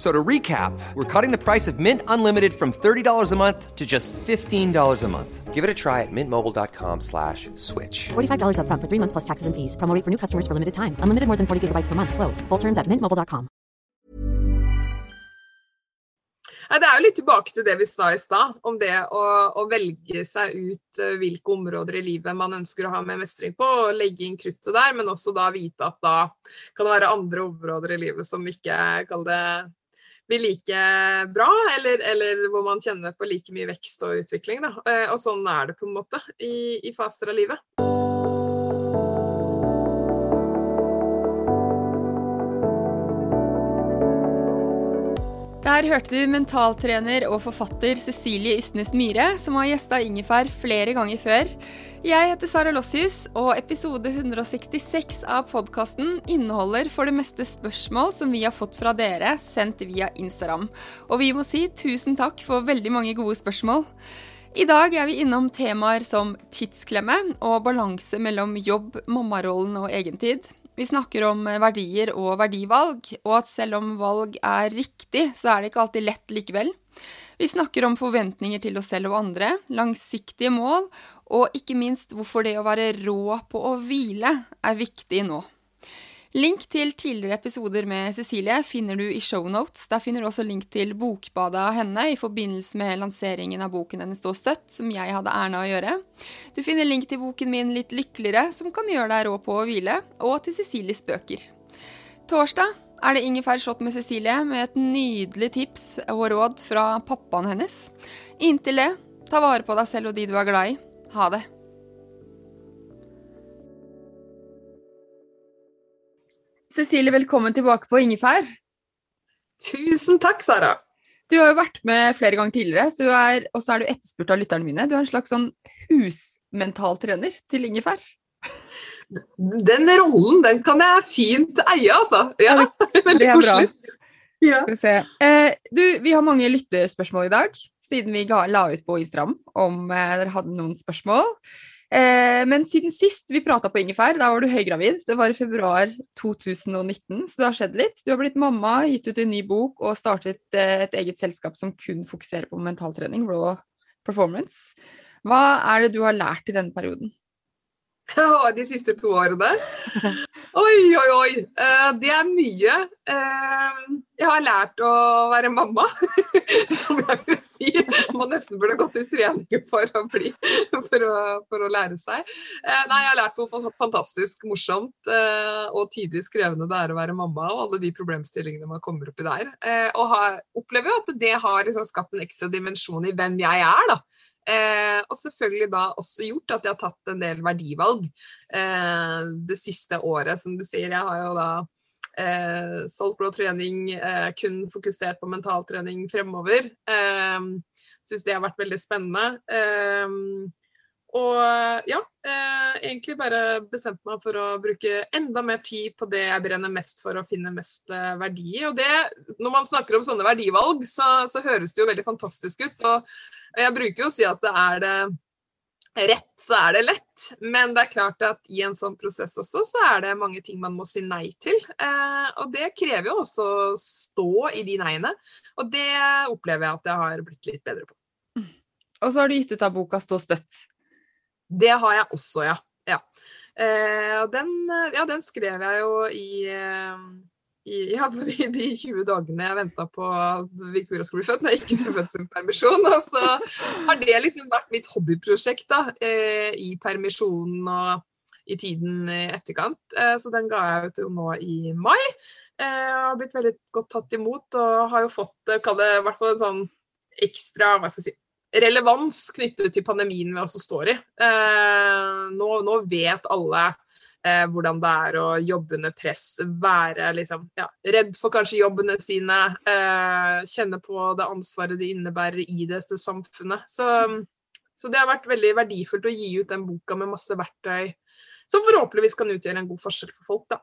So to recap, we're cutting the price of Mint Unlimited from $30 a month to just $15 a month. Give it a try at mintmobile.com slash switch. $45 up front for three months plus taxes and fees. Promo rate for new customers for limited time. Unlimited more than 40 gigabytes per month. Slows. Full terms at mintmobile.com. Det er jo litt tilbake til det vi sa i stad, om det å, å velge seg ut eh, hvilke områder i livet man ønsker å ha mer mestring på, og legge inn kruttet der, men også da vite at da kan det være andre områder i livet som ikke kall det, blir like bra, eller, eller hvor man kjenner på like mye vekst og utvikling. Da. Eh, Og sånn er det på en måte i, i faser av livet. Der hørte du mentaltrener og forfatter Cecilie Ystnes Myhre, som har gjesta Ingefær flere ganger før. Jeg heter Sara Lossius, og episode 166 av podkasten inneholder for det meste spørsmål som vi har fått fra dere, sendt via Instagram. Og vi må si tusen takk for veldig mange gode spørsmål. I dag er vi innom temaer som tidsklemme og balanse mellom jobb, mammarollen og egentid. Vi snakker om verdier og verdivalg, og at selv om valg er riktig, så er det ikke alltid lett likevel. Vi snakker om forventninger til oss selv og andre, langsiktige mål, og ikke minst hvorfor det å være rå på å hvile er viktig nå. Link til tidligere episoder med Cecilie finner du i shownotes. Der finner du også link til bokbadet av henne i forbindelse med lanseringen av boken hennes Stå støtt, som jeg hadde æren av å gjøre. Du finner link til boken min Litt lykkeligere, som kan gjøre deg rå på å hvile, og til Cecilies bøker. Torsdag er det Ingefær slått med Cecilie med et nydelig tips og råd fra pappaen hennes. Inntil det, ta vare på deg selv og de du er glad i. Ha det. Cecilie, velkommen tilbake på Ingefær. Tusen takk, Sara. Du har jo vært med flere ganger tidligere, så du er, og så er du etterspurt av lytterne mine. Du er en slags sånn husmentaltrener til Ingefær. Den rollen den kan jeg fint eie, altså. Ja, Veldig det bra. koselig. Ja. Eh, du, vi har mange lyttespørsmål i dag, siden vi ga, la ut på Instagram om eh, dere hadde noen spørsmål. Eh, men siden sist vi prata på Ingefær, da var du høygravid. Det var i februar 2019, så det har skjedd litt. Du har blitt mamma, gitt ut en ny bok og startet eh, et eget selskap som kun fokuserer på mentaltrening, Raw Performance. Hva er det du har lært i denne perioden? De siste to årene. Oi, oi, oi. Eh, det er mye. Eh, jeg har lært å være mamma, som jeg vil si man nesten burde gått i trening for å, bli, for å, for å lære seg. Eh, nei, jeg har lært hvor fantastisk morsomt og tidvis krevende det er å være mamma, og alle de problemstillingene man kommer opp i der. Og har, opplever jo at det har liksom skapt en ekstra dimensjon i hvem jeg er, da. Eh, og selvfølgelig da også gjort at jeg har tatt en del verdivalg eh, det siste året. Som du sier, jeg har jo da eh, solgt blå trening, eh, kun fokusert på mentaltrening fremover. Eh, Syns det har vært veldig spennende. Eh, og ja, eh, egentlig bare bestemte meg for å bruke enda mer tid på det jeg brenner mest for å finne mest eh, verdi i. Og det, når man snakker om sånne verdivalg, så, så høres det jo veldig fantastisk ut. Og jeg bruker jo å si at det er det rett, så er det lett. Men det er klart at i en sånn prosess også, så er det mange ting man må si nei til. Eh, og det krever jo også å stå i de neiene. Og det opplever jeg at jeg har blitt litt bedre på. Og så har du gitt ut av boka Stå støtt. Det har jeg også, ja. ja. Eh, den, ja, den skrev jeg jo i, eh, i ja, de, de 20 dagene jeg venta på at Victoria skulle bli født, når jeg gikk til fødselspermisjon. Og så har det liksom vært mitt hobbyprosjekt da, eh, i permisjonen og i tiden i etterkant. Eh, så den ga jeg ut nå i mai. Eh, har blitt veldig godt tatt imot og har jo fått kall det i hvert fall en sånn ekstra hva skal jeg si, relevans knyttet til pandemien vi også står i. Nå, nå vet alle eh, hvordan det er å jobbe under press, være liksom, ja, redd for kanskje jobbene sine, eh, kjenne på det ansvaret det innebærer i det, det samfunnet. Så, så, det har vært veldig verdifullt å gi ut den boka med masse verktøy som forhåpentligvis kan utgjøre en god forskjell for folk. da.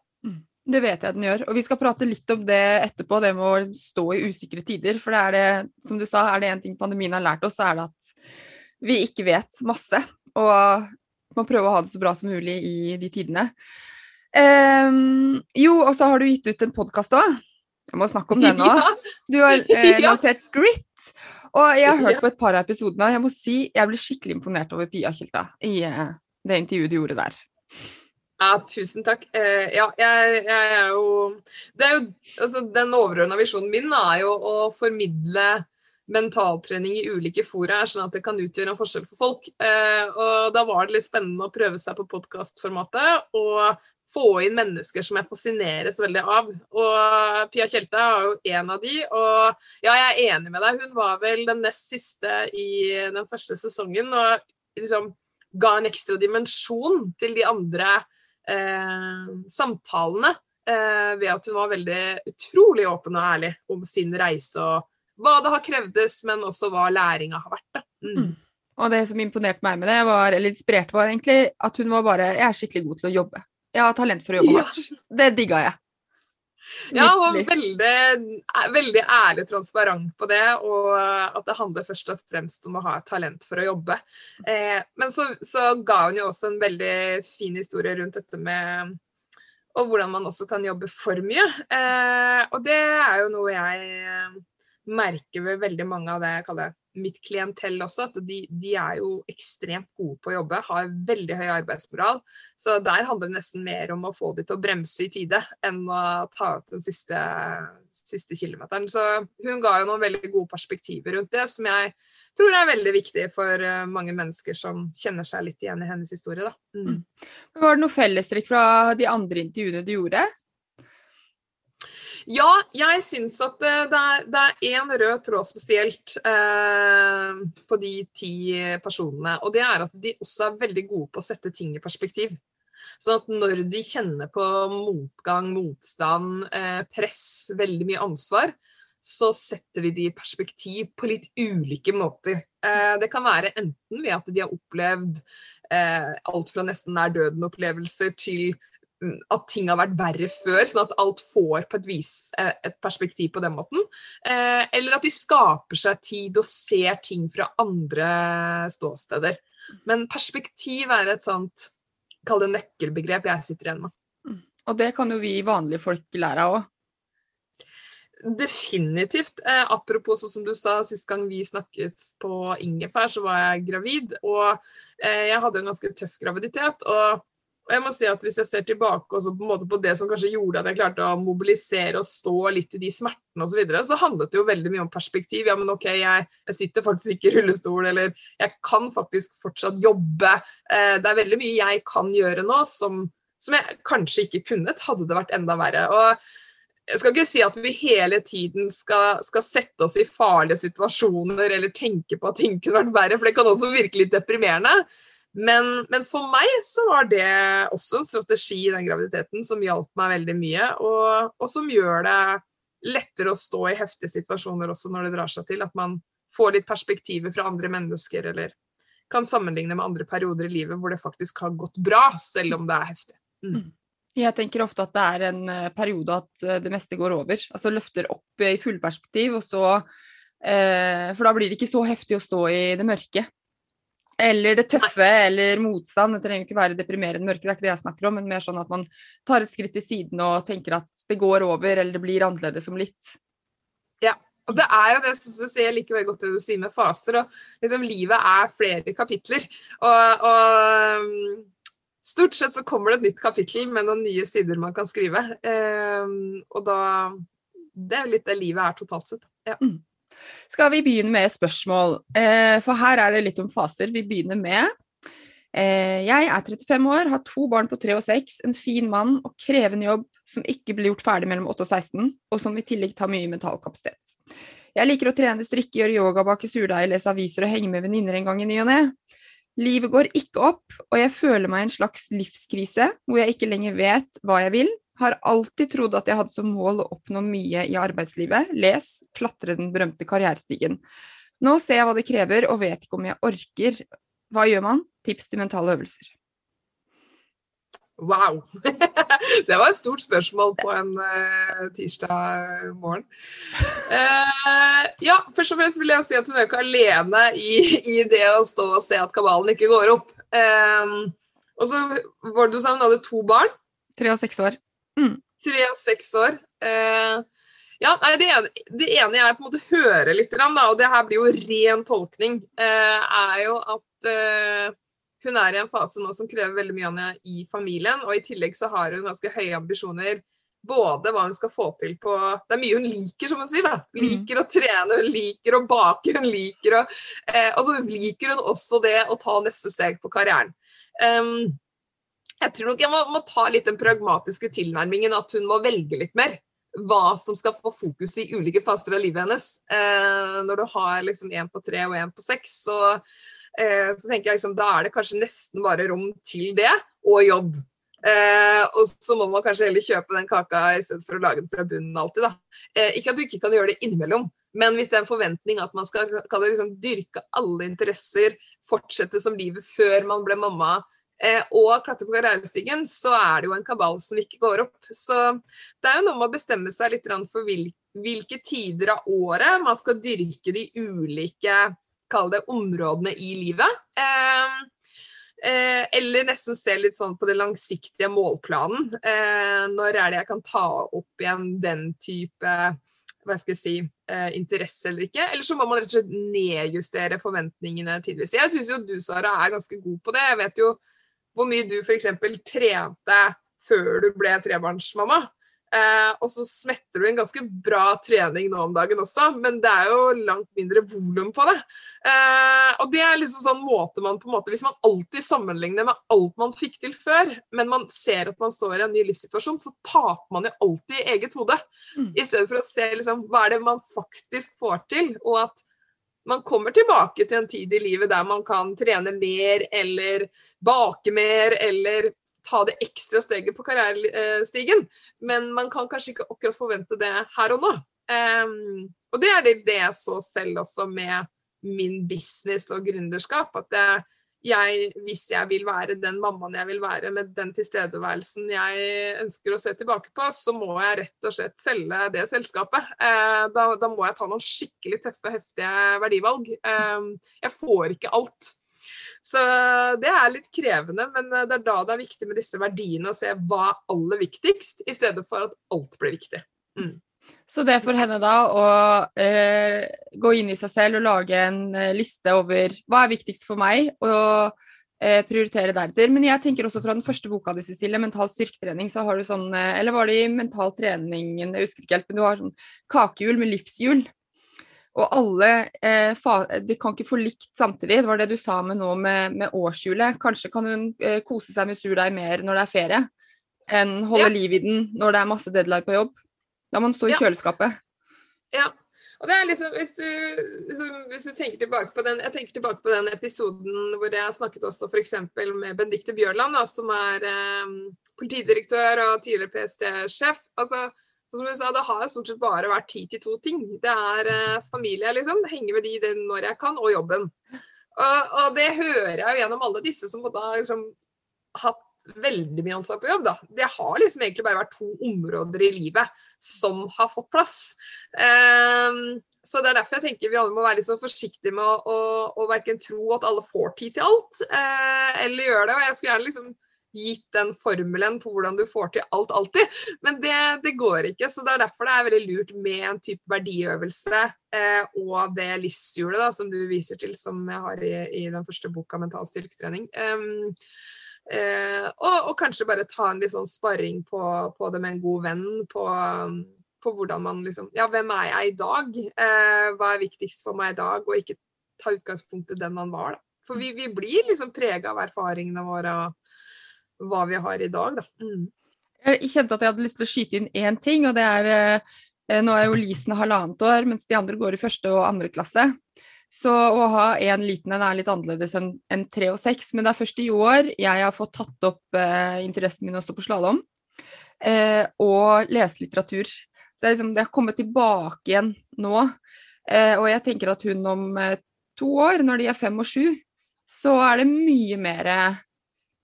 Det vet jeg den gjør. Og vi skal prate litt om det etterpå, det med å stå i usikre tider. For det er det, som du sa, er det én ting pandemien har lært oss, så er det at vi ikke vet masse. Og man prøver å ha det så bra som mulig i de tidene. Um, jo, og så har du gitt ut en podkast òg. Jeg må snakke om den nå. Du har eh, lansert Grit. Og jeg har hørt på et par av episodene, og jeg må si jeg ble skikkelig imponert over Pia Kjelta i eh, det intervjuet du gjorde der. Ja, tusen takk. Uh, ja, jeg, jeg, er jo Det er jo altså, Den overordna visjonen min er jo å formidle mentaltrening i ulike fora, sånn at det kan utgjøre en forskjell for folk. Eh, og da var det litt spennende å prøve seg på podkastformatet og få inn mennesker som jeg fascineres veldig av. Og Pia Tjelte er jo en av de, og ja, jeg er enig med deg. Hun var vel den nest siste i den første sesongen og liksom ga en ekstra dimensjon til de andre eh, samtalene. Eh, ved at hun var veldig utrolig åpen og ærlig om sin reise og hva det har krevdes, men også hva læringa har vært. Mm. Mm. Og det som imponerte meg med det, var, eller inspirerte, var egentlig at hun var bare Jeg er skikkelig god til å jobbe. Jeg har talent for å jobbe hardt. Ja. Det digga jeg. Ja, og var veldig, veldig ærlig og transparent på det, og at det handler først og fremst om å ha et talent for å jobbe. Eh, men så, så, ga hun jo også en veldig fin historie rundt dette med og hvordan man også kan jobbe for mye. Eh, og det er jo noe jeg merker ved veldig mange av det jeg kaller mitt klientell også, at de, de, er jo ekstremt gode på å jobbe, har veldig høy arbeidsmoral. Så der handler det nesten mer om å få de til å bremse i tide enn å ta ut den siste, siste kilometeren. Så hun ga jo noen veldig gode perspektiver rundt det, som jeg tror er veldig viktig for eh, mange mennesker som kjenner seg litt igjen i hennes historie. Da. Mm. Var det noe fellestrekk fra de andre intervjuene du gjorde, ja, jeg syns at det, er én rød tråd spesielt eh, på de ti personene. Og det er at de også er veldig gode på å sette ting i perspektiv. Sånn at når de kjenner på motgang, motstand, eh, press, veldig mye ansvar, så setter vi de i perspektiv på litt ulike måter. Eh, det kan være enten ved at de har opplevd eh, alt fra nesten nær døden-opplevelser til at ting har vært verre før, sånn at alt får på et vis eh, et perspektiv på den måten. Eh, eller at de skaper seg tid og ser ting fra andre ståsteder. Men perspektiv er et sånt, kall det nøkkelbegrep, jeg sitter igjen med. Mm. Og det kan jo vi vanlige folk lære av òg. Definitivt. Eh, apropos sånn som du sa sist gang vi snakket på Ingefær, så var jeg gravid. Og eh, jeg hadde en ganske tøff graviditet. og og jeg må si at Hvis jeg ser tilbake også på, en måte på det som kanskje gjorde at jeg klarte å mobilisere og stå litt i de smertene osv., så, videre, så handlet det jo veldig mye om perspektiv. Ja, men OK, jeg, jeg, sitter faktisk ikke i rullestol, eller jeg kan faktisk fortsatt jobbe. Eh, det er veldig mye jeg kan gjøre nå som, som jeg kanskje ikke kunnet, hadde det vært enda verre. Og jeg skal ikke si at vi hele tiden skal, skal, sette oss i farlige situasjoner eller tenke på at ting kunne vært verre, for det kan også virke litt deprimerende. Men, men, for meg så var det også en strategi i den graviditeten som hjalp meg veldig mye, og, og, som gjør det lettere å stå i heftige situasjoner også når det drar seg til. At man får litt perspektiver fra andre mennesker, eller kan sammenligne med andre perioder i livet hvor det faktisk har gått bra, selv om det er heftig. Mm. mm. Jeg tenker ofte at det er en eh, periode at eh, det meste går over. Altså løfter opp i fullperspektiv, og så eh, For da blir det ikke så heftig å stå i det mørke. Eller det tøffe, eller motstand. Det trenger ikke være deprimerende mørke, det er ikke det jeg snakker om, men mer sånn at man tar et skritt til siden og tenker at det går over, eller det blir annerledes om litt. Ja, og det er jo det som du sier, like veldig godt det du sier med faser. og liksom Livet er flere kapitler. Og, og, stort sett så kommer det et nytt kapittel med noen nye sider man kan skrive. Um, og da Det er jo litt det livet er totalt sett. Ja. Mm skal vi begynne med spørsmål. Eh, for her er det litt om faser. Vi begynner med Eh, jeg er 35 år, har to barn på 3 og 6, en fin mann og krevende jobb som ikke blir gjort ferdig mellom 8 og 16, og som i tillegg tar mye mental kapasitet. Jeg liker å trene, strikke, gjøre yoga, bake surdeig, lese aviser og henge med venninner en gang i ny og ne. Livet går ikke opp, og jeg føler meg i en slags livskrise hvor jeg ikke lenger vet hva jeg vil. Har alltid trodd at jeg hadde som mål å oppnå mye i arbeidslivet. Les, klatre den berømte karrierestigen. Nå ser jeg hva det krever, og vet ikke om jeg orker. Hva gjør man? Tips til mentale øvelser. Wow! Det var et stort spørsmål på en uh, tirsdag morgen. Uh, ja, først og fremst vil jeg si at hun er ikke alene i, i, det å stå og se at kabalen ikke går opp. Uh, og så var det du sa hun hadde to barn. Tre og seks år. Mm. Tre og seks år. ja, det ene, det ene, jeg på en måte hører litt, da, og det her blir jo ren tolkning, er jo at hun er i en fase nå som krever veldig mye av henne i familien, og i tillegg så har hun ganske høye ambisjoner. Både hva hun skal få til på Det er mye hun liker, som hun sier. da. Mm. Liker å trene, hun liker å bake, hun liker å eh, Altså liker hun også det å ta neste steg på karrieren. Um, jeg tror nok jeg må, må, ta litt den pragmatiske tilnærmingen, at hun må velge litt mer. Hva som skal få fokus i ulike faser av livet hennes. Eh, når du har liksom på tre og én på seks, så Eh, så tenker jeg liksom, da er det kanskje nesten bare rom til det, og jobb. Eh, og så må man kanskje heller kjøpe den kaka i stedet for å lage den fra bunnen alltid. da. Eh, ikke at du ikke kan gjøre det innimellom, men hvis det er en forventning at man skal liksom, dyrke alle interesser, fortsette som livet før man ble mamma, og klatre på karrierestigen, så er det jo en kabal som ikke går opp. Så det er jo noe med å bestemme seg litt for hvilke tider av året man skal dyrke de ulike kall det områdene i livet. Eh, eh, eller nesten se litt sånn på den langsiktige målplanen. Eh, når er det jeg kan ta opp igjen den type hva skal jeg si, eh, interesse eller ikke. Eller så må man rett og slett nedjustere forventningene tidligere. Jeg syns jo du, Sara, er ganske god på det. Jeg vet jo hvor mye du f.eks. trente før du ble trebarnsmamma. Eh, og så smetter du en ganske bra trening nå om dagen også, men det er jo langt mindre volum på det. Eh, og det er liksom sånn måte man på en måte Hvis man alltid sammenligner med alt man fikk til før, men man ser at man står i en ny livssituasjon, så taper man jo alltid i eget hode. Mm. I stedet for å se liksom, hva er det man faktisk får til, og at man kommer tilbake til en tid i livet der man kan trene mer eller bake mer eller ta det ekstra steget på karrierestigen. Men man kan kanskje ikke akkurat forvente det her og nå. Um, og det er det, det jeg så selv også med min business og gründerskap. At jeg, jeg, hvis jeg vil være den mammaen jeg vil være med den tilstedeværelsen jeg ønsker å se tilbake på, så må jeg rett og slett selge det selskapet. Uh, da, da, må jeg ta noen skikkelig tøffe, heftige verdivalg. Um, jeg får ikke alt. Så det er litt krevende, men eh, det er da det er viktig med disse verdiene å se hva er aller viktigst, i stedet for at alt blir viktig. Mm. Så det er for henne da å eh, gå inn i seg selv og lage en eh, liste over hva er viktigst for meg, og eh, prioritere deretter. Men jeg tenker også fra den første boka di, Cecilie, mental styrketrening, så har du sånn eh, Eller var det i mental trening, jeg husker ikke helt, men du har sånn kakehjul med livshjul. Og alle eh, De kan ikke få likt samtidig. Det var det du sa med nå med, med årshjulet. Kanskje kan hun eh, kose seg med surdeig mer når det er ferie, enn holde ja. liv i den når det er masse deadline på jobb. Da må den stå i ja. kjøleskapet. Ja. Og det er liksom, hvis du, liksom, hvis du, tenker tilbake på den jeg tenker tilbake på den episoden hvor jeg snakket også f.eks. med Benedicte Bjørland, da, som er eh, politidirektør og tidligere PST-sjef. altså Sånn som hun sa, Det har stort sett bare vært ti til to ting. Det er eh, familie, liksom. Henge med de når jeg kan, og jobben. Og, og, det hører jeg jo gjennom alle disse som har liksom, hatt veldig mye ansvar på jobb. da. Det har liksom egentlig bare vært to områder i livet som har fått plass. Um, så Det er derfor jeg tenker vi alle må være litt sånn forsiktige med å, å, å verken tro at alle får tid til alt, uh, eller gjør det. og jeg skulle gjerne liksom gitt den formelen på hvordan du får til alt alltid. Men det, det, går ikke. Så det er derfor det er veldig lurt med en type verdiøvelse eh, og det livshjulet da, som du viser til, som jeg har i, i den første boka, 'Mental styrketrening'. Um, eh, og, og, kanskje bare ta en litt sånn sparring på, på det med en god venn. på på hvordan man liksom Ja, hvem er jeg i dag? Eh, hva er viktigst for meg i dag? Og ikke ta utgangspunkt i den man var, da. For vi, vi blir liksom prega av erfaringene våre og hva vi har i dag, da. Mm. Jeg kjente at jeg hadde lyst til å skyte inn én ting, og det er eh, Nå er jo Lisen halvannet år, mens de andre går i første og andre klasse. Så å ha en liten en er litt annerledes enn en tre og seks. Men det er først i år jeg har fått tatt opp eh, interessen min å stå på slalåm eh, og lese litteratur. Så liksom, det har kommet tilbake igjen nå. Eh, og jeg tenker at hun om eh, to år, når de er fem og sju, så er det mye mer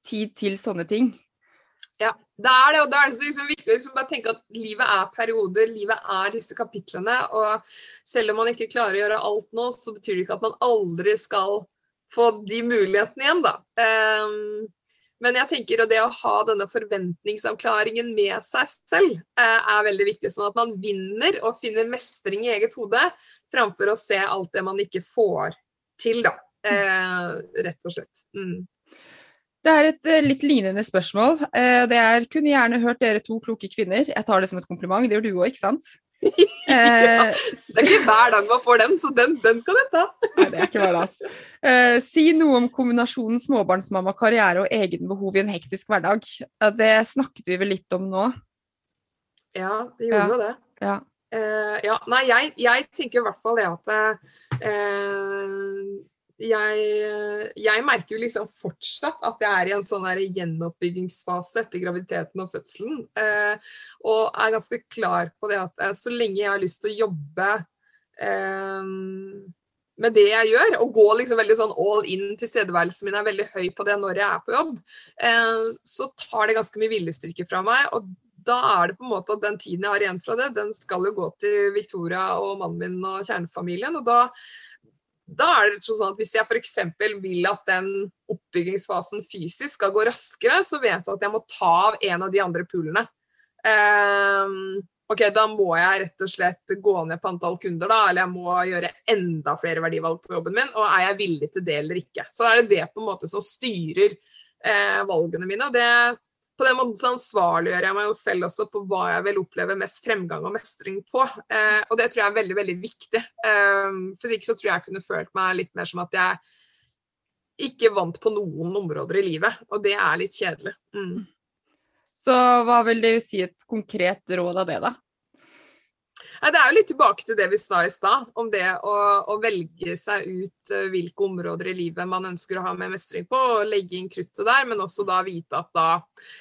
tid til sånne ting. Ja, det er det. Og da er det så liksom viktig å liksom bare tenke at livet er perioder, livet er disse kapitlene. Og selv om man ikke klarer å gjøre alt nå, så betyr det ikke at man aldri skal få de mulighetene igjen, da. Um, men jeg tenker at det å ha denne forventningsavklaringen med seg selv eh, er veldig viktig. Sånn at man vinner og finner mestring i eget hode, framfor å se alt det man ikke får til, da. Uh, rett og slett. Mm. Det er et uh, litt lignende spørsmål. Uh, det er kunne gjerne hørt dere to kloke kvinner. Jeg tar det som et kompliment, det gjør du òg, ikke sant? ja, det er ikke hver dag man får den, så den, den kan jeg ta. Nei, det er ikke hverdags. Uh, si noe om kombinasjonen småbarnsmamma, karriere og egenbehov i en hektisk hverdag. Uh, det snakket vi vel litt om nå? Ja, vi gjorde jo ja. det. Ja. Uh, ja. Nei, jeg, jeg, tenker i hvert fall det at jeg, jeg, merker jo liksom fortsatt at jeg er i en sånn gjenoppbyggingsfase etter graviditeten og fødselen. Eh, og er ganske klar på det at eh, så lenge jeg har lyst til å jobbe eh, med det jeg gjør, og gå liksom veldig sånn all in, tilstedeværelsen min er veldig høy på det når jeg er på jobb, eh, så tar det ganske mye viljestyrke fra meg. og da er det på en måte at den tiden jeg har igjen fra det, den skal jo gå til Victoria og mannen min og kjernefamilien. Og da da er det sånn at Hvis jeg f.eks. vil at den oppbyggingsfasen fysisk skal gå raskere, så vet jeg at jeg må ta av en av de andre poolene. Um, ok, Da må jeg rett og slett gå ned på antall kunder, da, eller jeg må gjøre enda flere verdivalg på jobben min. Og er jeg villig til det eller ikke? Så er det det på en måte som styrer eh, valgene mine. og det på den måten så ansvarliggjør jeg meg jo selv også på hva jeg vil oppleve mest fremgang og mestring på. Eh, og det tror jeg er veldig, veldig viktig. Eh, for ikke så tror jeg jeg kunne følt meg litt mer som at jeg ikke vant på noen områder i livet. Og det er litt kjedelig. Mm. Så hva vil det si et konkret råd av det, da? Det er jo litt tilbake til det vi sa i stad, om det å, å, velge seg ut eh, hvilke områder i livet man ønsker å ha mer mestring på, og legge inn kruttet der, men også da vite at da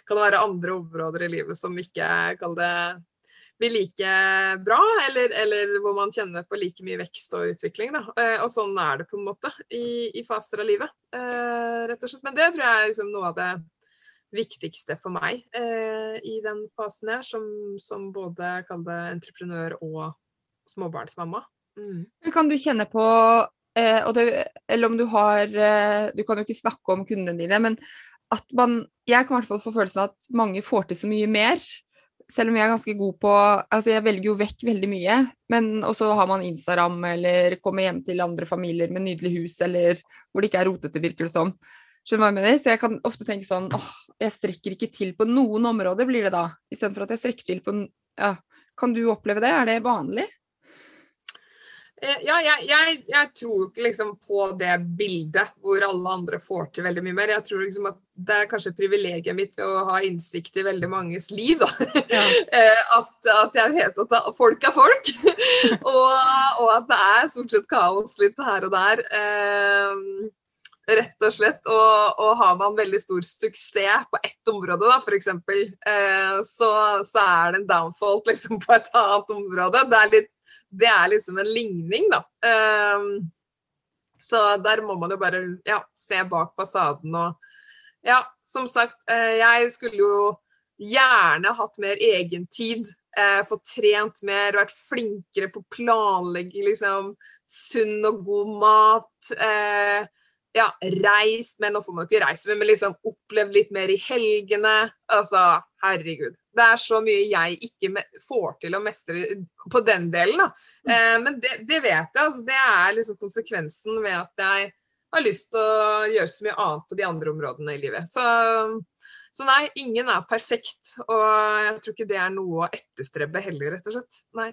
kan det være andre områder i livet som ikke kall det blir like bra, eller, eller, hvor man kjenner på like mye vekst og utvikling. Da. Eh, og sånn er det på en måte i, i faser av livet, eh, rett og slett. Men det tror jeg er liksom noe av det viktigste for meg eh, i den fasen her, som, som både kall det entreprenør og småbarnsmamma. Mm. Kan du kjenne på eh, det, Eller om du har eh, Du kan jo ikke snakke om kundene dine, men at man Jeg kan i hvert fall få følelsen av at mange får til så mye mer. Selv om jeg er ganske god på Altså, jeg velger jo vekk veldig mye, men også har man Instagram eller kommer hjem til andre familier med nydelig hus, eller hvor det ikke er rotete, virker det som. Sånn. Skjønner hva jeg mener? Så jeg kan ofte tenke sånn åh, jeg strekker ikke til på noen områder, blir det da. Istedenfor at jeg strekker til på ja. Kan du oppleve det? Er det vanlig? Eh, ja, jeg, jeg, jeg tror ikke liksom på det bildet hvor alle andre får til veldig mye mer. Jeg tror liksom at det er kanskje privilegiet mitt ved å ha innsikt i veldig manges liv. Da. Ja. Eh, at, at, jeg vet at folk er folk, og, og, at det er stort sett kaos litt her og der. Um, Rett og slett. Og, og, har man veldig stor suksess på ett område, da, f.eks., eh, så, så er det en downfall liksom, på et annet område. Det er, litt, det er liksom en ligning, da. Eh, så der må man jo bare ja, se bak fasaden og Ja, som sagt, eh, jeg skulle jo gjerne hatt mer egentid. Eh, fått trent mer, vært flinkere på å planlegge liksom, sunn og god mat. Eh, ja, reist, med nå får man ikke reist, men liksom opplevd litt mer i helgene. Altså, herregud. Det er så mye jeg ikke får til å mestre på den delen, da. Mm. Eh, men det, det, vet jeg. Altså, det er liksom konsekvensen ved at jeg har lyst til å gjøre så mye annet på de andre områdene i livet. Så, så nei, ingen er perfekt. Og jeg tror ikke det er noe å etterstrebe heller, rett og slett. Nei.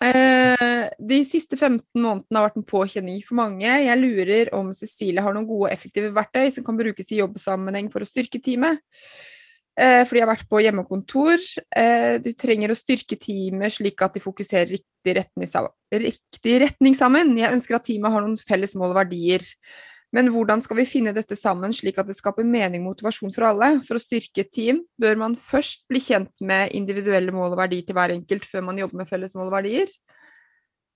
Eh, de siste 15 månedene har vært en påkjenning for mange. Jeg lurer om Cecilie har noen gode og effektive verktøy som kan brukes i jobbsammenheng for å styrke teamet. Eh, jeg de har vært på hjemmekontor. Eh, du trenger å styrke teamet slik at de fokuserer riktig retning, riktig retning sammen. Jeg ønsker at teamet har noen felles mål og verdier. Men hvordan skal vi finne dette sammen slik at det skaper mening og motivasjon for alle? For å styrke et team bør man først bli kjent med individuelle mål og verdier til hver enkelt før man jobber med felles mål og verdier.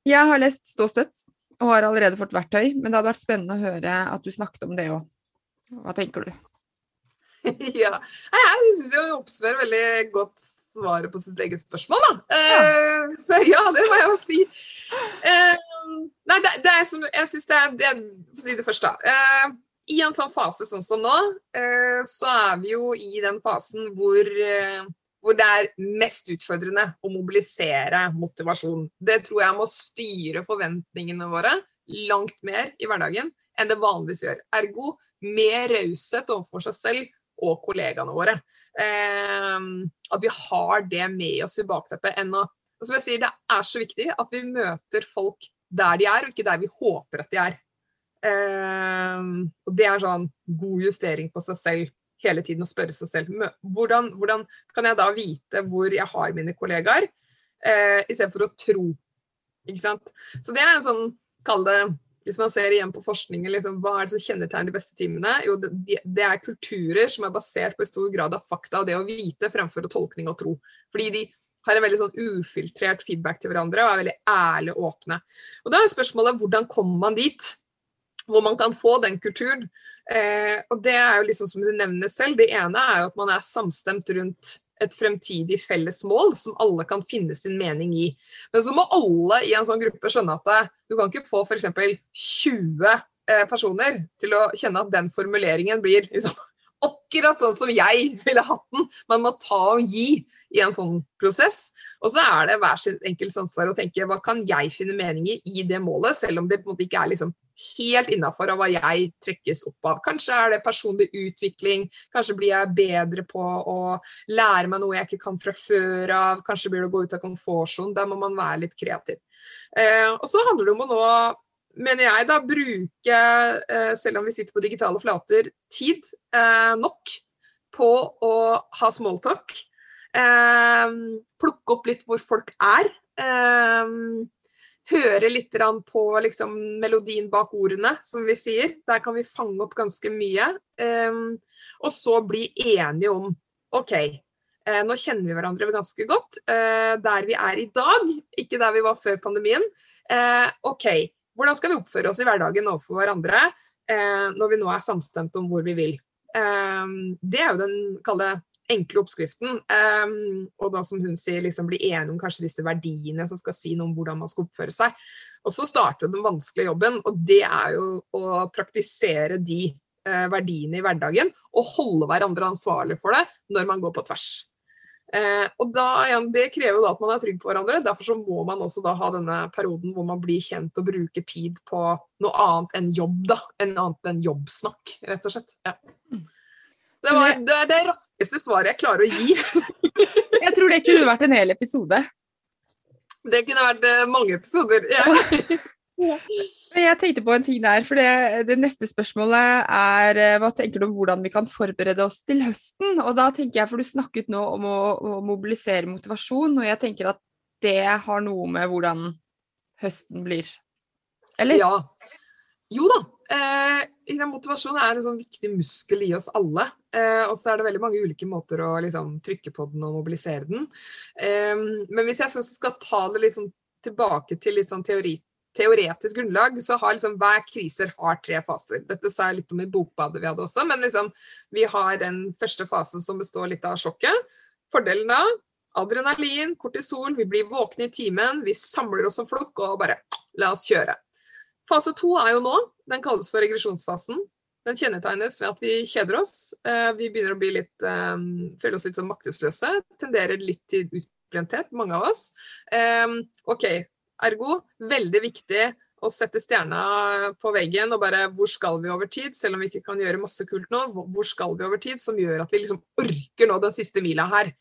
Jeg har lest Ståstøtt og har allerede fått verktøy, men det hadde vært spennende å høre at du snakket om det òg. Hva tenker du? ja. Jeg syns hun oppsummerer veldig godt svaret på sitt eget spørsmål, da. Eh, så ja, det må jeg jo si. Eh, nei, det, det er som Jeg syns det er det, For si det først, da. Eh, I en sånn fase sånn som nå, eh, så er vi jo i den fasen hvor eh, hvor det er mest utfordrende å mobilisere motivasjon. Det tror jeg må styre forventningene våre langt mer i hverdagen enn det vanligvis gjør. Ergo mer raushet overfor seg selv og kollegaene våre. Eh, at vi har det med oss i bakteppet enn å og som jeg sier, Det er så viktig at vi møter folk der de er, og ikke der vi håper at de er. Eh, og Det er sånn god justering på seg selv hele tiden å spørre seg selv hvordan, hvordan kan jeg da vite hvor jeg har mine kollegaer, eh, istedenfor å tro. Ikke sant? Så det er en sånn, kall det hvis man ser igjen på forskningen, liksom, hva er det som kjennetegner de beste teamene? Jo, det, det er kulturer som er basert på i stor grad av fakta og det å vite fremfor tolkning og tro. Fordi de har en veldig sånn ufiltrert feedback til hverandre og er veldig ærlige og åpne. Og da er spørsmålet hvordan kommer man dit? Hvor man kan få den kulturen. Eh, og det er jo liksom som hun nevner selv. Det ene er jo at man er samstemt rundt et fremtidig felles mål som alle kan finne sin mening i. Men så må alle i en sånn gruppe skjønne at du kan ikke få f.eks. 20 eh, personer til å kjenne at den formuleringen blir liksom, akkurat sånn som jeg ville hatt den. Man må ta og gi i en sånn prosess. Og så er det hver sin enkelts ansvar å tenke hva kan jeg finne mening i i det målet, selv om det på en måte ikke er liksom helt innafor av hva jeg trekkes opp av. Kanskje er det personlig utvikling, kanskje blir jeg bedre på å lære meg noe jeg ikke kan fra før av, kanskje blir det å gå ut av komfortsonen. Der må man være litt kreativ. Eh, og så handler det om å nå mener jeg da, bruke, eh, selv om vi sitter på digitale flater, tid eh, nok på å ha smalltalk. Eh, plukke opp litt hvor folk er. Høre litt på liksom, melodien bak ordene, som vi sier. Der kan vi fange opp ganske mye. Og så bli enige om OK, nå kjenner vi hverandre ganske godt. der vi er i dag, ikke der vi var før pandemien. OK, hvordan skal vi oppføre oss i hverdagen overfor hverandre eh, når vi nå er samstemt om hvor vi vil? Eh, det er jo den kalde enkle oppskriften. Eh, og da som hun sier, liksom bli enige om kanskje disse verdiene som skal si noe om hvordan man skal oppføre seg. Og så starter den vanskelige jobben, og det er jo å praktisere de eh, verdiene i hverdagen. Og holde hverandre ansvarlig for det når man går på tvers. Eh, og da, igjen, Det krever jo da at man er trygg på hverandre. Derfor så må man også da ha denne perioden hvor man blir kjent og bruker tid på noe annet enn jobb. da, enn annet enn jobbsnakk, rett og slett. Ja. Det var det, er det raskeste svaret jeg klarer å gi. Jeg tror det kunne vært en hel episode. Det kunne vært eh, mange episoder. Ja. Jeg tenkte på en ting der, for det, det, neste spørsmålet er eh, hva tenker du om hvordan vi kan forberede oss til høsten? Og da tenker jeg, for du snakket nå om å, å mobilisere motivasjon, og jeg tenker at det har noe med hvordan høsten blir. Eller? Ja. Jo da. Eh, motivasjon er en sånn viktig muskel i oss alle. Eh, og så er det veldig mange ulike måter å liksom, trykke på den og mobilisere den. Eh, men hvis jeg skal ta det liksom tilbake til litt sånn teori, teoretisk grunnlag, så har liksom hver kriser har tre faser. Dette sa jeg litt om i bokbadet vi hadde også, men liksom, vi har den første fasen som består litt av sjokket. Fordelen da adrenalin, kortisol, vi blir våkne i timen, vi samler oss som flokk og bare la oss kjøre. Fase to er jo nå. Den kalles for regresjonsfasen. Den kjennetegnes ved at vi kjeder oss. Eh, vi begynner å bli litt, um, føle oss litt som maktesløse. Tenderer litt til utbrenthet, mange av oss. Um, OK, ergo veldig viktig å sette stjerna på veggen og bare hvor skal vi over tid, selv om vi ikke kan gjøre masse kult nå, hvor skal vi over tid, som gjør at vi liksom orker nå den siste mila her.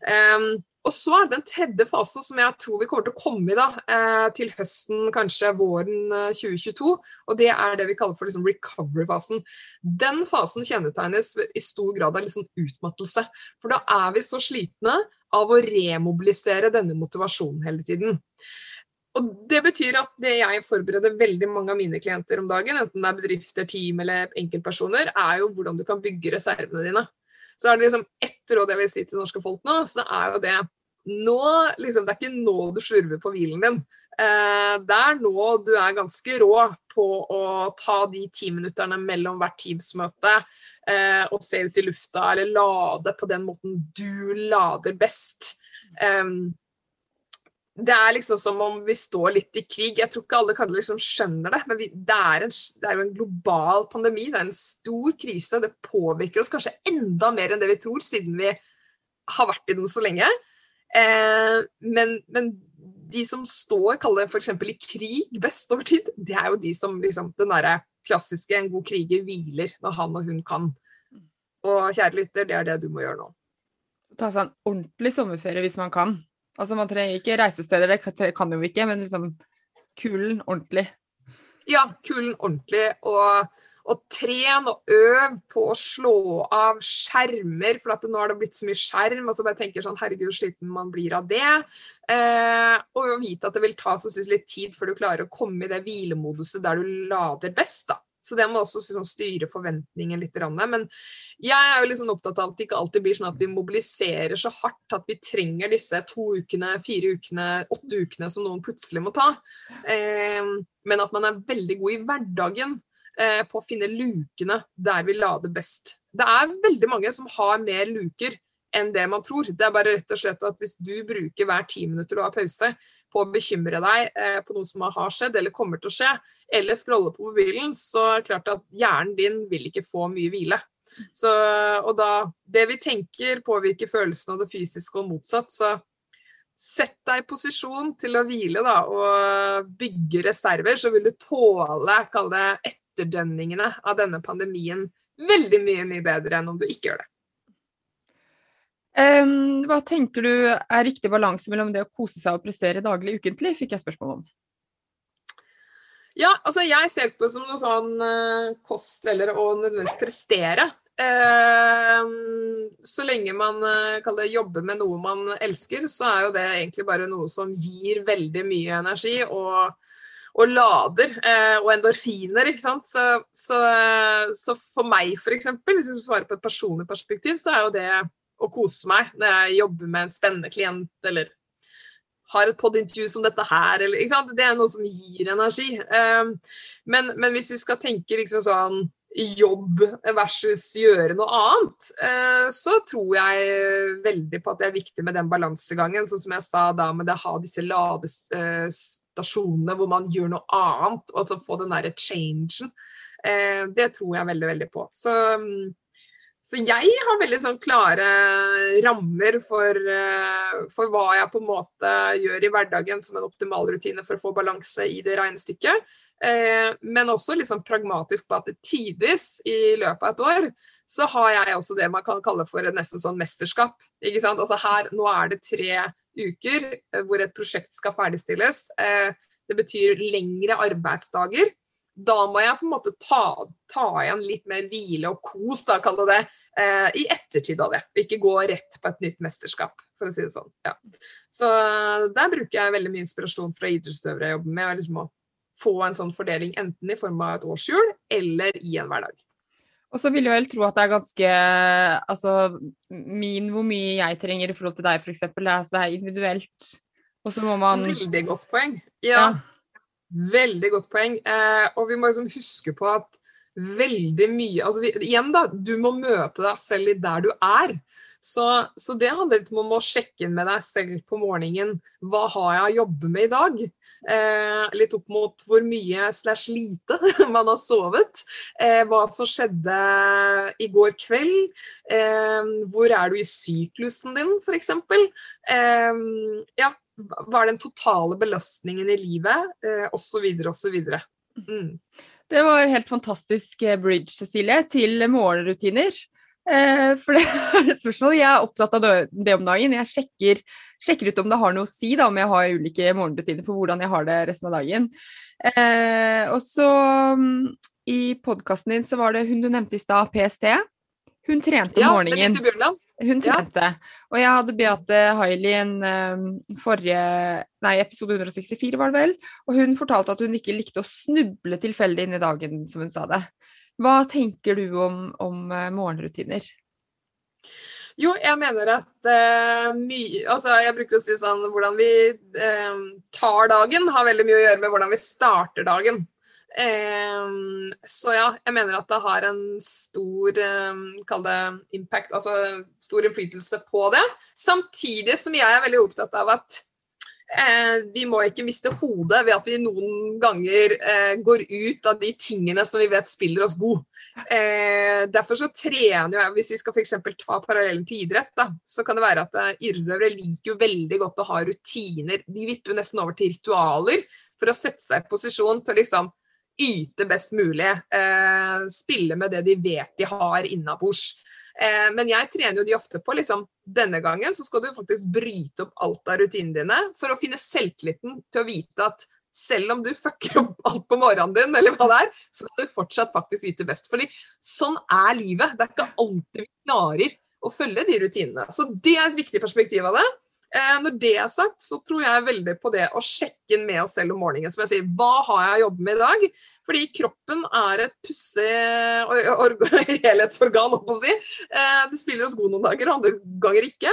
Um, og så er det den tredje fasen som jeg tror vi kommer til å komme i da, eh, til høsten, kanskje våren 2022. Eh, og det er det vi kaller for liksom recovery-fasen. Den fasen kjennetegnes i stor grad av liksom utmattelse. For da er vi så slitne av å remobilisere denne motivasjonen hele tiden. Og Det betyr at det jeg forbereder veldig mange av mine klienter om dagen, enten det er bedrifter, team eller enkeltpersoner, er jo hvordan du kan bygge reservene dine. Så er det liksom ett råd jeg vil si til norske folk nå, så er jo det nå liksom, Det er ikke nå du slurver på hvilen din. Eh, det er nå du er ganske rå på å ta de ti minutterne mellom hvert Teams-møte eh, og se ut i lufta, eller lade på den måten du lader best. Um, det er liksom som om vi står litt i krig. Jeg tror ikke alle kan liksom skjønner det, men vi, det, er en, det, er jo en global pandemi. Det er en stor krise. Det påvirker oss kanskje enda mer enn det vi tror, siden vi har vært i den så lenge. Eh, men, men, de som står, kall det f.eks. i krig best over tid, det er jo de som liksom Den derre klassiske 'en god kriger hviler når han og hun kan'. Og kjære lytter, det er det du må gjøre nå. Ta seg en ordentlig sommerferie hvis man kan. Altså Man trenger ikke reisesteder, det kan jo ikke, men liksom kulen ordentlig. Ja, kulen ordentlig. Og, og tren og øv på å slå av skjermer, for nå har det blitt så mye skjerm. og så bare tenker sånn, Herregud, sliten man blir av det. Eh, og vite at det vil ta så litt tid før du klarer å komme i det hvilemoduset der du lader best. da. Så det må også liksom, styre forventningen litt. Men jeg er jo liksom opptatt av at det ikke alltid blir sånn at vi mobiliserer så hardt at vi trenger disse to ukene, fire ukene, åtte ukene som noen plutselig må ta. Eh, men at man er veldig god i hverdagen eh, på å finne lukene der vi lader best. Det er veldig mange som har mer luker enn det man tror. Det er bare rett og slett at Hvis du bruker hver ti minutter du har pause på å bekymre deg eh, på noe som har skjedd eller kommer til å skje, eller scrolle på mobilen, så er det klart at hjernen din vil ikke få mye hvile. Så, og da Det vi tenker, påvirker følelsene og det fysiske og motsatt. Så sett deg i posisjon til å hvile da, og bygge reserver, så vil du tåle kall det etterdønningene av denne pandemien veldig mye, mye bedre enn om du ikke gjør det. Um, hva tenker du er riktig balanse mellom det å kose seg og prestere daglig ukentlig, fikk jeg spørsmål om. Ja, altså jeg ser på det som noe sånn uh, kost eller å nødvendigvis prestere. Uh, så lenge man uh, det, jobber med noe man elsker, så er jo det egentlig bare noe som gir veldig mye energi og, og lader. Uh, og endorfiner, ikke sant. Så, så, så for meg, f.eks., hvis du svarer på et personlig perspektiv, så er jo det å kose meg når jeg jobber med en spennende klient, eller har et podintervju som dette her, eller Det er noe som gir energi. Um, men, men, hvis vi skal tenke liksom sånn jobb versus gjøre noe annet, uh, så tror jeg veldig på at det er viktig med den balansegangen, sånn som jeg sa da med det å ha disse ladestasjonene hvor man gjør noe annet, og så få den derre changen. Uh, det tror jeg veldig, veldig på. Så um, så jeg har veldig sånn klare rammer for, eh, for, hva jeg på en måte gjør i hverdagen som en optimal rutine for å få balanse i det regnestykket. Eh, men også liksom pragmatisk på at det tidvis i løpet av et år så har jeg også det man kan kalle for et nesten sånn mesterskap. Ikke sant? Altså her, nå er det tre uker eh, hvor et prosjekt skal ferdigstilles. det betyr lengre arbeidsdager. Da må jeg på en måte ta, ta igjen litt mer hvile og kos, da, kall det det, eh, i ettertid av det. Ikke gå rett på et nytt mesterskap, for å si det sånn. Ja. Så eh, der bruker jeg veldig mye inspirasjon fra idrettsutøvere jeg jobber med. Liksom å få en sånn fordeling enten i form av et årshjul eller i en hverdag. Og så vil jeg vel tro at det er ganske Altså min hvor mye jeg trenger i forhold til deg, f.eks. Altså, det er individuelt. Og så må man Veldig godt poeng. Ja. ja. Veldig godt poeng. Eh, og vi må liksom huske på at veldig mye altså vi, Igjen, da. Du må møte deg selv i der du er. Så, så, det handler litt om å sjekke inn med deg selv på morgenen. Hva har jeg å jobbe med i dag? Eh, litt opp mot hvor mye slash lite man har sovet. Eh, hva som skjedde i går kveld. Eh, hvor er du i syklusen din, f.eks. Eh, ja, hva er den totale belastningen i livet? Eh, osv., osv. Mm. Det var helt fantastisk eh, bridge, Cecilie, til morgenrutiner. Eh, for det er et spørsmål. Jeg er opptatt av det om dagen. Jeg sjekker, sjekker, ut om det har noe å si da, om jeg har ulike morgenrutiner for hvordan jeg har det resten av dagen. Eh, og så mm, i podkasten din så var det hun du nevnte i stad, PST. Hun trente om ja, morgenen. Hun trente. Ja. Og jeg hadde Beate Haili en um, forrige Nei, episode 164 var det vel. Og hun fortalte at hun ikke likte å snuble tilfeldig inn i dagen, som hun sa det. Hva tenker du om, om eh, morgenrutiner? Jo, jeg mener at uh, mye Altså, jeg bruker å si sånn Hvordan vi uh, tar dagen, har veldig mye å gjøre med hvordan vi starter dagen. Um, så ja, jeg mener at det har en stor um, Kall det impact, altså stor innflytelse på det. Samtidig som jeg er veldig opptatt av at Eh, vi må ikke miste hodet ved at vi noen ganger eh, går ut av de tingene som vi vet spiller oss god. Eh, derfor så trener jeg, hvis vi skal f.eks. ta parallellen til idrett, da, så kan det være at idrettsøvere liker jo veldig godt å ha rutiner. De vipper nesten over til ritualer for å sette seg i posisjon til liksom yte best mulig. Eh, spille med det de vet de har innabords. Eh, men jeg trener jo de ofte på liksom Denne gangen så skal du faktisk bryte opp alt av rutinene dine for å finne selvtilliten til å vite at selv om du fucker opp alt på morgenen din, eller hva det er, så skal du fortsatt faktisk yte best. Fordi sånn er livet. Det er ikke alltid vi klarer å følge de rutinene. Så det er et viktig perspektiv av det. Eh, når det er sagt, så tror jeg veldig på det å sjekke inn med oss selv om morgenen. Som jeg sier, hva har jeg å jobbe med i dag? Fordi kroppen er et pussig helhetsorgan, holdt på å si. Eh, det spiller oss god noen dager, og andre ganger ikke.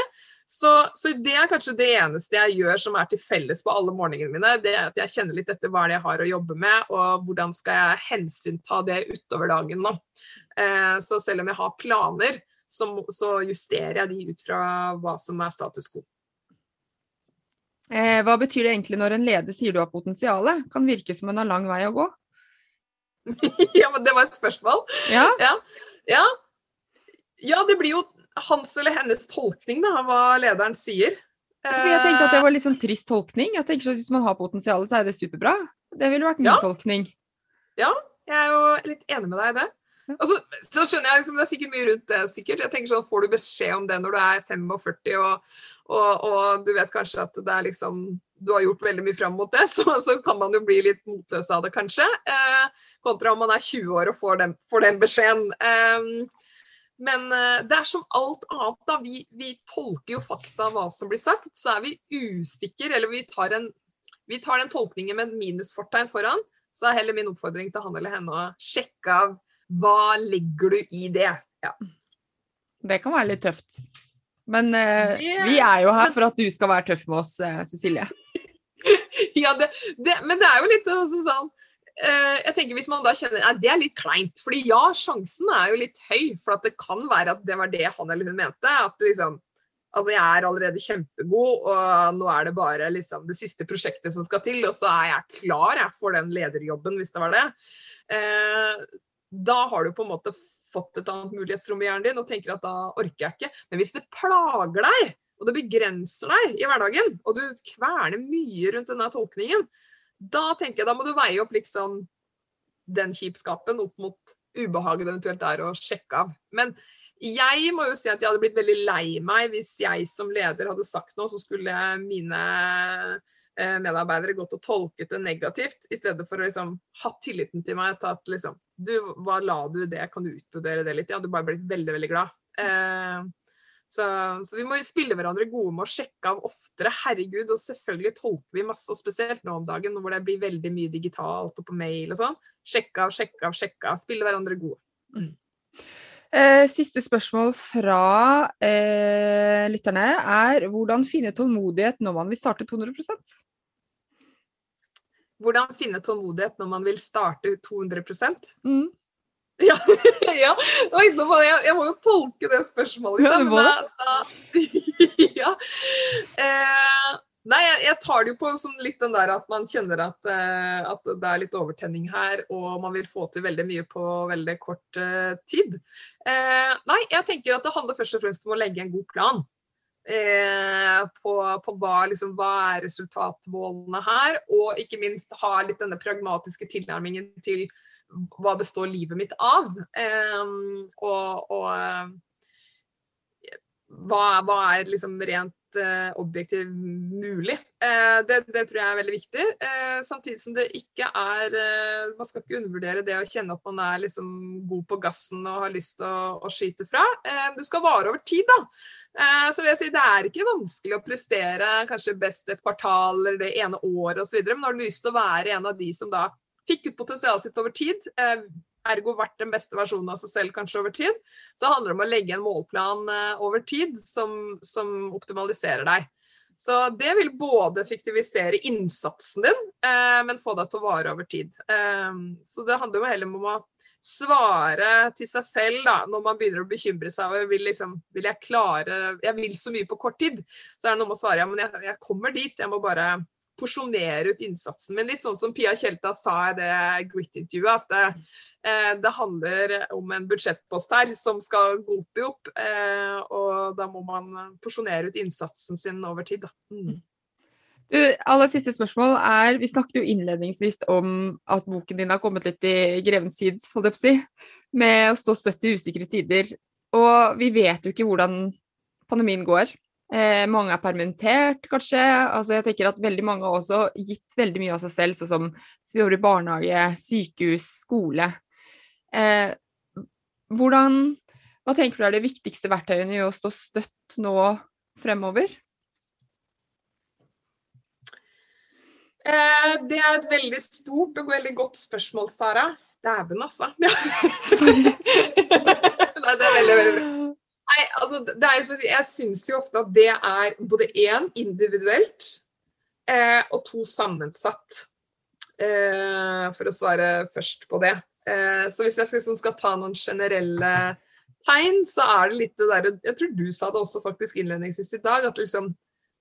Så, så, det er kanskje det eneste jeg gjør som er til felles på alle morgenene mine. Det er at jeg kjenner litt etter hva det jeg har å jobbe med, og hvordan skal jeg hensynta det utover dagen nå. Eh, så selv om jeg har planer, så, så justerer jeg de ut fra hva som er status quo. Eh, hva betyr det egentlig når en leder sier du har potensial? Kan virke som en har lang vei å gå. ja, men det var et spørsmål. Ja. ja. ja. ja det blir jo hans eller hennes tolkning da, av hva lederen sier. jeg tenkte at det var litt sånn trist tolkning. Jeg tenker at Hvis man har potensial, så er det superbra. Det ville vært min ja. tolkning. Ja, jeg er jo litt enig med deg i det. Altså, så skjønner jeg liksom, Det er sikkert mye rundt det. sikkert. Jeg tenker sånn, Får du beskjed om det når du er 45 og, og, og, du vet kanskje at det er liksom du har gjort veldig mye fram mot det, så, så kan man jo bli litt motløs av det, kanskje. Eh, kontra om man er 20 år og får den, får den beskjeden. Eh, men eh, det er som alt annet. da, vi, vi, tolker jo fakta hva som blir sagt. Så er vi usikre, eller vi tar, en, vi tar den tolkningen med en minusfortegn foran. Så er heller min oppfordring til han eller henne å sjekke av hva legger du i det. Ja. Det kan være litt tøft. Men uh, yeah. vi er jo her for at du skal være tøff med oss, uh, Cecilie. ja, det, det, men det er jo litt altså, sånn uh, Jeg tenker Hvis man da kjenner at det er litt kleint fordi ja, sjansen er jo litt høy for at det kan være at det var det han eller hun mente. At liksom Altså, jeg er allerede kjempegod, og nå er det bare liksom det siste prosjektet som skal til, og så er jeg klar jeg, for den lederjobben, hvis det var det. Eh, da har du på en måte fått et annet mulighetsrom i hjernen din og tenker at da orker jeg ikke. Men hvis det plager deg, og det begrenser deg i hverdagen, og du kverner mye rundt denne tolkningen, da tenker jeg da må du veie opp liksom den kjipskapen opp mot ubehaget det eventuelt er å sjekke av. Men jeg må jo si at jeg hadde blitt veldig lei meg hvis jeg som leder hadde sagt noe, så skulle mine medarbeidere gått og tolket det negativt, i stedet for å liksom ha tilliten til meg til at liksom Du, hva la du i det? Kan du utbrodere det litt? Jeg hadde bare blitt veldig, veldig glad. Eh, så, så, vi må spille hverandre gode med å sjekke av oftere. Herregud, og selvfølgelig tolker vi masse, og spesielt nå om dagen hvor det blir veldig mye digitalt og på mail og sånn. Sjekke av, sjekke av, sjekke av. Spille hverandre gode. Mm. Eh, siste spørsmål fra eh, lytterne er hvordan finne tålmodighet når man vil starte 200% Hvordan finne tålmodighet når man vil starte 200 mm. Ja, ja. Oi, må jeg, jeg, må jo tolke det spørsmålet. Ja, du må det. Da, ja. Eh, nei, jeg, jeg, tar det jo på sånn litt den der at man kjenner at, uh, at, det er litt overtenning her, og man vil få til veldig mye på veldig kort uh, tid. Uh, nei, jeg tenker at det handler først og fremst om å legge en god plan. På, på hva, liksom, hva, er resultatmålene her, og ikke minst ha litt denne pragmatiske tilnærmingen til hva består livet mitt av? Og, og hva, hva, er liksom rent uh, objektivt mulig? Uh, det, det, tror jeg er veldig viktig. samtidig som det ikke er Man skal ikke undervurdere det å kjenne at man er liksom god på gassen og har lyst til å, å skyte fra. du skal vare over tid, da. Så vil jeg si, Det er ikke vanskelig å prestere kanskje best et kvartal eller det ene året osv., men har du lyst til å være en av de som da fikk ut potensialet sitt over tid, eh, ergo vært den beste versjonen av seg selv kanskje over tid, så handler det om å legge en målplan eh, over tid som, som optimaliserer deg. Så det vil både effektivisere innsatsen din, eh, men få deg til å vare over tid. så det handler jo heller om å svare til seg selv da, når man begynner å bekymre seg over vil, liksom, vil jeg klare Jeg vil så mye på kort tid. Så er det noe med å svare ja, men jeg, jeg kommer dit. Jeg må bare porsjonere ut innsatsen min. Litt sånn som Pia Tjelta sa i det Grit-intervjuet, at eh, det handler om en budsjettpost her som skal gå opp. Eh, og da må man porsjonere ut innsatsen sin over tid. Mm. Du, aller siste spørsmål er, Vi snakket jo innledningsvis om at boken din har kommet litt i grevens tid, holdt jeg på å si, med å stå støtt i usikre tider. Og vi vet jo ikke hvordan pandemien går. Eh, mange er permittert, kanskje. Altså, jeg tenker at veldig mange har også gitt veldig mye av seg selv, sånn som så vi jobber i barnehage, sykehus, skole. Eh, hvordan, hva tenker du er det viktigste verktøyene i å stå støtt nå fremover? Eh, det er et veldig stort og veldig godt spørsmål, Sara. Dæven, altså. Sorry. Nei, det er veldig, veldig bra. Nei, altså, det er. Jeg syns jo ofte at det er både én individuelt eh, og to sammensatt. Eh, for å svare først på det. Eh, så hvis jeg skal, liksom, skal, ta noen generelle tegn, så er det litt det derre Jeg tror du sa det også faktisk innledningsvis i dag, at liksom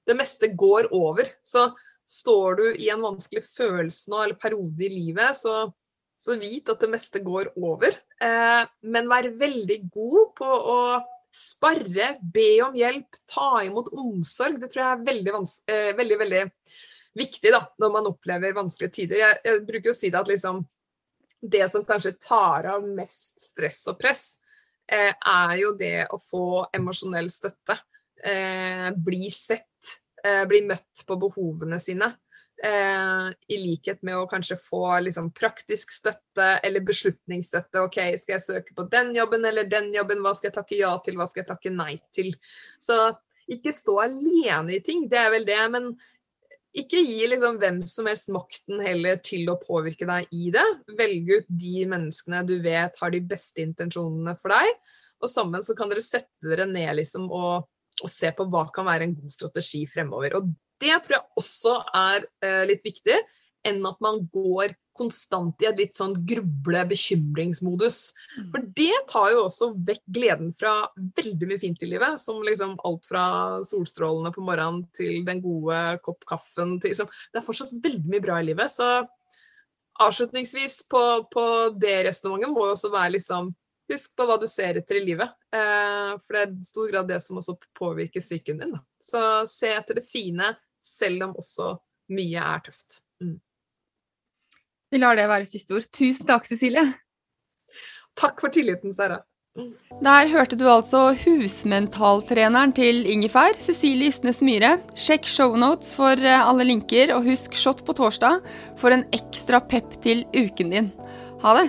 det meste går over. Så står du i en vanskelig følelse nå, eller periode i livet, så, så vit at det meste går over. Eh, men vær veldig god på å Sparre, be om hjelp, ta imot omsorg. Det tror jeg er veldig, eh, veldig, veldig viktig da, når man opplever vanskelige tider. Jeg, jeg bruker å si det at liksom, det som kanskje tar av mest stress og press, eh, er jo det å få emosjonell støtte. Eh, bli sett, eh, bli møtt på behovene sine. Eh, I likhet med å kanskje få liksom, praktisk støtte eller beslutningsstøtte. OK, skal jeg søke på den jobben eller den jobben? Hva skal jeg takke ja til, hva skal jeg takke nei til? Så ikke stå alene i ting, det er vel det. Men ikke gi liksom hvem som helst makten heller til å påvirke deg i det. Velg ut de menneskene du vet har de beste intensjonene for deg. Og sammen så kan dere sette dere ned liksom og, og se på hva kan være en god strategi fremover. Og det tror jeg også er eh, litt viktig, enn at man går konstant i et litt sånn gruble, bekymringsmodus. Mm. For det tar jo også vekk gleden fra veldig mye fint i livet. Som liksom alt fra solstrålene på morgenen til den gode kopp kaffen til liksom, Det er fortsatt veldig mye bra i livet. Så avslutningsvis på, på det resonnementet må jo også være liksom Husk på hva du ser etter i livet. Eh, for det er i stor grad det som også påvirker psyken din. Da. Så se etter det fine, selv om også mye er tøft. Mm. Vi lar det være siste ord. Tusen takk, Cecilie. Takk for tilliten, Sara. Der hørte du altså husmentaltreneren til Ingefær, Cecilie Ystnes Myhre. Sjekk shownotes for eh, alle linker, og husk shot på torsdag for en ekstra pep til uken din. Ha det!